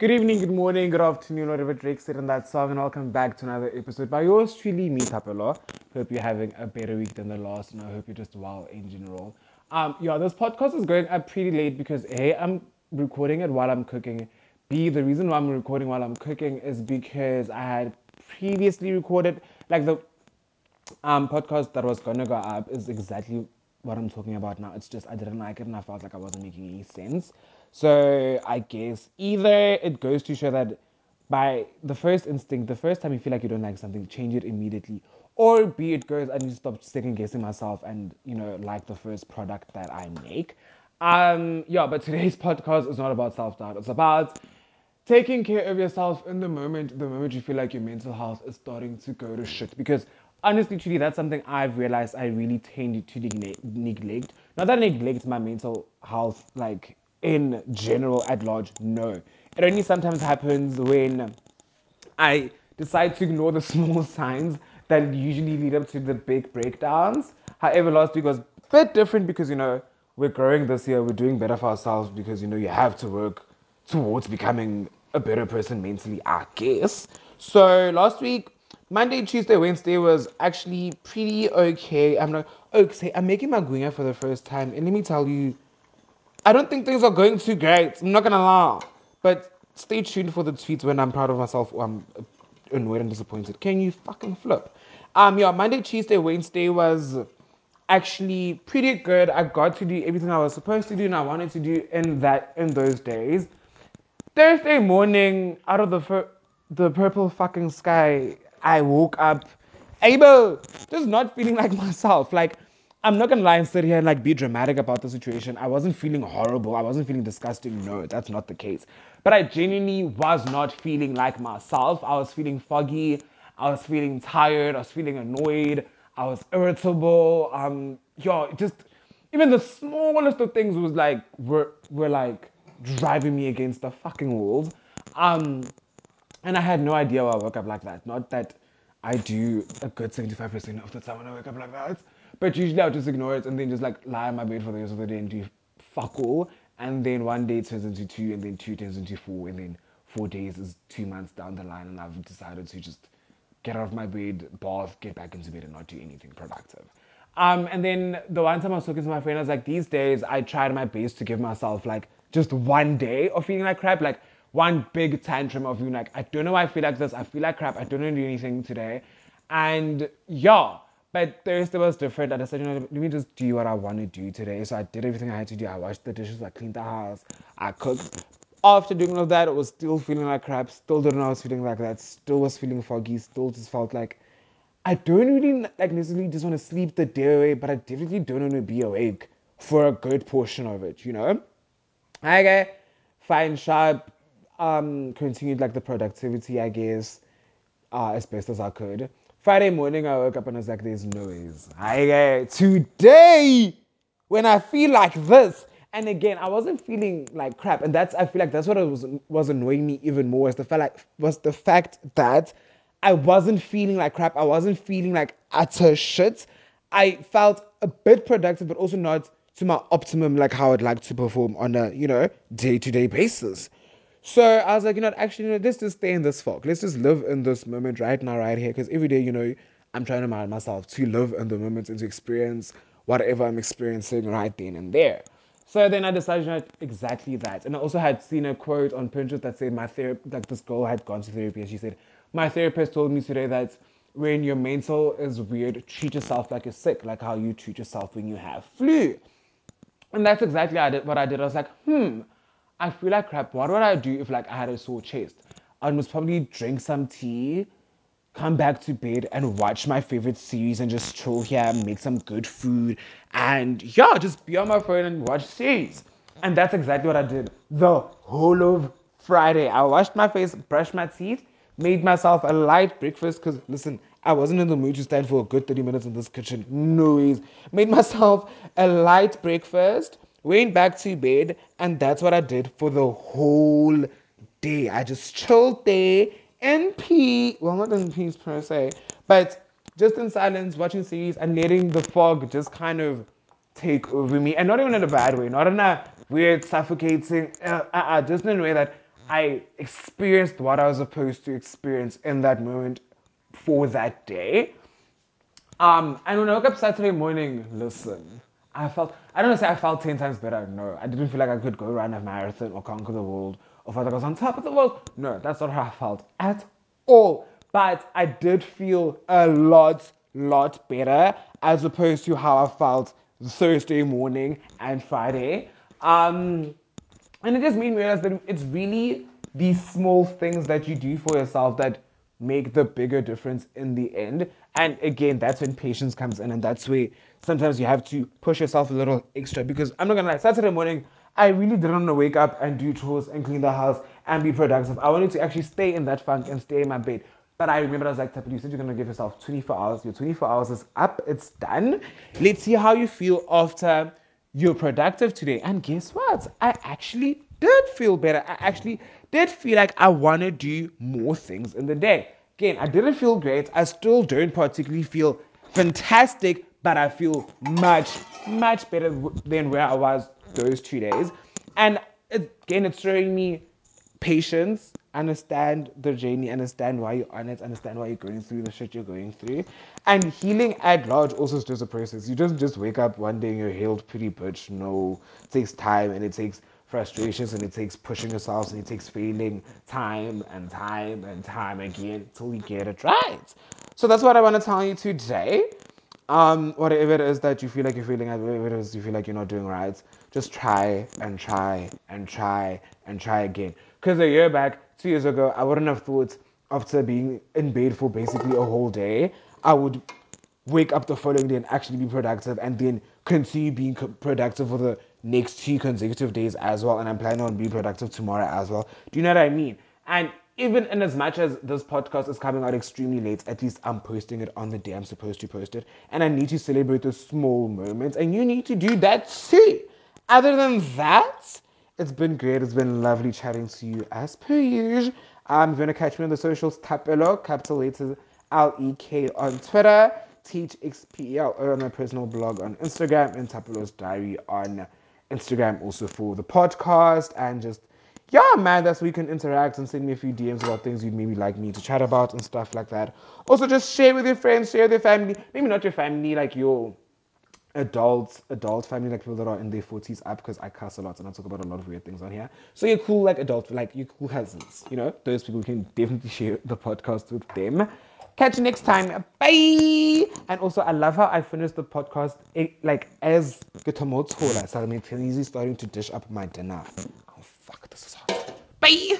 Good evening, good morning, good afternoon, whatever Drake said in that song, and welcome back to another episode by yours truly, me Tapelo. Hope you're having a better week than the last, and I hope you're just well in general. Um, yeah, this podcast is going up pretty late because A, I'm recording it while I'm cooking. B, the reason why I'm recording while I'm cooking is because I had previously recorded, like the um, podcast that was gonna go up is exactly what I'm talking about now. It's just I didn't like it and I felt like I wasn't making any sense. So I guess either it goes to show that by the first instinct, the first time you feel like you don't like something, change it immediately. Or B it goes I need to stop second guessing myself and you know like the first product that I make. Um yeah, but today's podcast is not about self-doubt. It's about taking care of yourself in the moment, the moment you feel like your mental health is starting to go to shit. Because honestly, truly, that's something I've realized I really tend to neglect. Not that I neglect my mental health, like in general at large, no. It only sometimes happens when I decide to ignore the small signs that usually lead up to the big breakdowns. However, last week was a bit different because, you know, we're growing this year, we're doing better for ourselves because, you know, you have to work towards becoming a better person mentally, I guess. So last week, Monday, Tuesday, Wednesday was actually pretty okay. I'm like, okay, I'm making my guinea for the first time, and let me tell you, I don't think things are going too great. I'm not gonna lie, but stay tuned for the tweets when I'm proud of myself or I'm annoyed and disappointed. Can you fucking flip? Um, yeah, Monday, Tuesday, Wednesday was actually pretty good. I got to do everything I was supposed to do and I wanted to do in that in those days. Thursday morning, out of the fir- the purple fucking sky, I woke up, able, just not feeling like myself. Like, I'm not gonna lie and sit here and like be dramatic about the situation. I wasn't feeling horrible. I wasn't feeling disgusting. No, that's not the case. But I genuinely was not feeling like myself. I was feeling foggy. I was feeling tired. I was feeling annoyed. I was irritable. Um, yo, just even the smallest of things was like were were like driving me against the fucking walls. Um, and I had no idea why I woke up like that. Not that I do a good 75% of the time when I wake up like that. But usually I'll just ignore it and then just like lie in my bed for the rest of the day and do fuck all. And then one day turns into two, and then two turns into four, and then four days is two months down the line, and I've decided to just get out of my bed, bath, get back into bed, and not do anything productive. Um, and then the one time I was talking to my friend, I was like, these days I tried my best to give myself like just one day of feeling like crap, like one big tantrum of being like, I don't know why I feel like this, I feel like crap, I don't want to do anything today. And yeah, but Thursday was different. I decided, you know, let me just do what I want to do today. So I did everything I had to do. I washed the dishes, I cleaned the house, I cooked. After doing all of that, I was still feeling like crap. Still didn't know I was feeling like that. Still was feeling foggy. Still just felt like I don't really like necessarily just want to sleep the day away, but I definitely don't want to be awake for a good portion of it, you know? Okay, fine, sharp. Um, continued like the productivity, I guess, uh, as best as I could. Friday morning, I woke up and I was like, "There's noise." Okay, uh, today, when I feel like this, and again, I wasn't feeling like crap, and that's I feel like that's what was was annoying me even more. Was the fact like was the fact that I wasn't feeling like crap. I wasn't feeling like utter shit. I felt a bit productive, but also not to my optimum, like how I'd like to perform on a, you know, day to day basis. So I was like, you know, actually, you know, let's just stay in this fog. Let's just live in this moment right now, right here. Because every day, you know, I'm trying to mind myself to live in the moment and to experience whatever I'm experiencing right then and there. So then I decided you know, exactly that. And I also had seen a quote on Pinterest that said my therapist, like this girl had gone to therapy and she said, my therapist told me today that when your mental is weird, treat yourself like you're sick, like how you treat yourself when you have flu. And that's exactly what I did. I was like, hmm, I feel like crap. What would I do if like I had a sore chest? I would probably drink some tea, come back to bed and watch my favorite series and just chill here, make some good food, and yeah, just be on my phone and watch series. And that's exactly what I did the whole of Friday. I washed my face, brushed my teeth, made myself a light breakfast because listen, I wasn't in the mood to stand for a good 30 minutes in this kitchen. No ways. Made myself a light breakfast, went back to bed, and that's what I did for the whole day. I just chilled there in peace. Well, not in peace per se, but just in silence, watching series and letting the fog just kind of take over me. And not even in a bad way, not in a weird, suffocating, uh, uh, uh, just in a way that I experienced what I was supposed to experience in that moment for that day. Um, and when I woke up Saturday morning, listen, I felt, I don't know, say I felt 10 times better. No, I didn't feel like I could go run a marathon or conquer the world or feel like I was on top of the world. No, that's not how I felt at all. But I did feel a lot, lot better as opposed to how I felt Thursday morning and Friday. Um, and it just made me realize that it's really these small things that you do for yourself that make the bigger difference in the end. And again, that's when patience comes in, and that's where sometimes you have to push yourself a little extra. Because I'm not gonna lie, Saturday morning, I really didn't want to wake up and do chores and clean the house and be productive. I wanted to actually stay in that funk and stay in my bed. But I remember I was like, Tapu, you said you're gonna give yourself 24 hours. Your 24 hours is up, it's done. Let's see how you feel after you're productive today. And guess what? I actually did feel better. I actually did feel like I want to do more things in the day. Again, I didn't feel great. I still don't particularly feel fantastic, but I feel much, much better than where I was those two days. And again, it's showing me patience, understand the journey, understand why you're on it, understand why you're going through the shit you're going through. And healing at large also is just a process. You don't just wake up one day and you're healed pretty bitch. No, it takes time and it takes frustrations and it takes pushing yourselves and it takes failing time and time and time again till you get it right. So that's what I want to tell you today. Um, whatever it is that you feel like you're feeling, whatever it is you feel like you're not doing right, just try and try and try and try again. Because a year back, two years ago, I wouldn't have thought after being in bed for basically a whole day, I would wake up the following day and actually be productive and then continue being productive for the next two consecutive days as well. And I'm planning on being productive tomorrow as well. Do you know what I mean? And even in as much as this podcast is coming out extremely late, at least I'm posting it on the day I'm supposed to post it. And I need to celebrate the small moments. And you need to do that too. Other than that, it's been great. It's been lovely chatting to you as per usual. Um, you want to catch me on the socials, Tapelo, capital letters L E K on Twitter, Teach XPEL on my personal blog on Instagram, and Tapelo's Diary on Instagram also for the podcast. And just, yeah, man, that's where you can interact and send me a few DMs about things you'd maybe like me to chat about and stuff like that. Also, just share with your friends, share with your family. Maybe not your family, like your adult adult family like people that are in their 40s up because I cuss a lot and I talk about a lot of weird things on here. So you're cool like adult like you cool cousins, you know, those people can definitely share the podcast with them. Catch you next time. Bye. And also I love how I finished the podcast eh, like as Gitamotola. So I'm starting to dish up my dinner. Fuck, this is hot. Bye.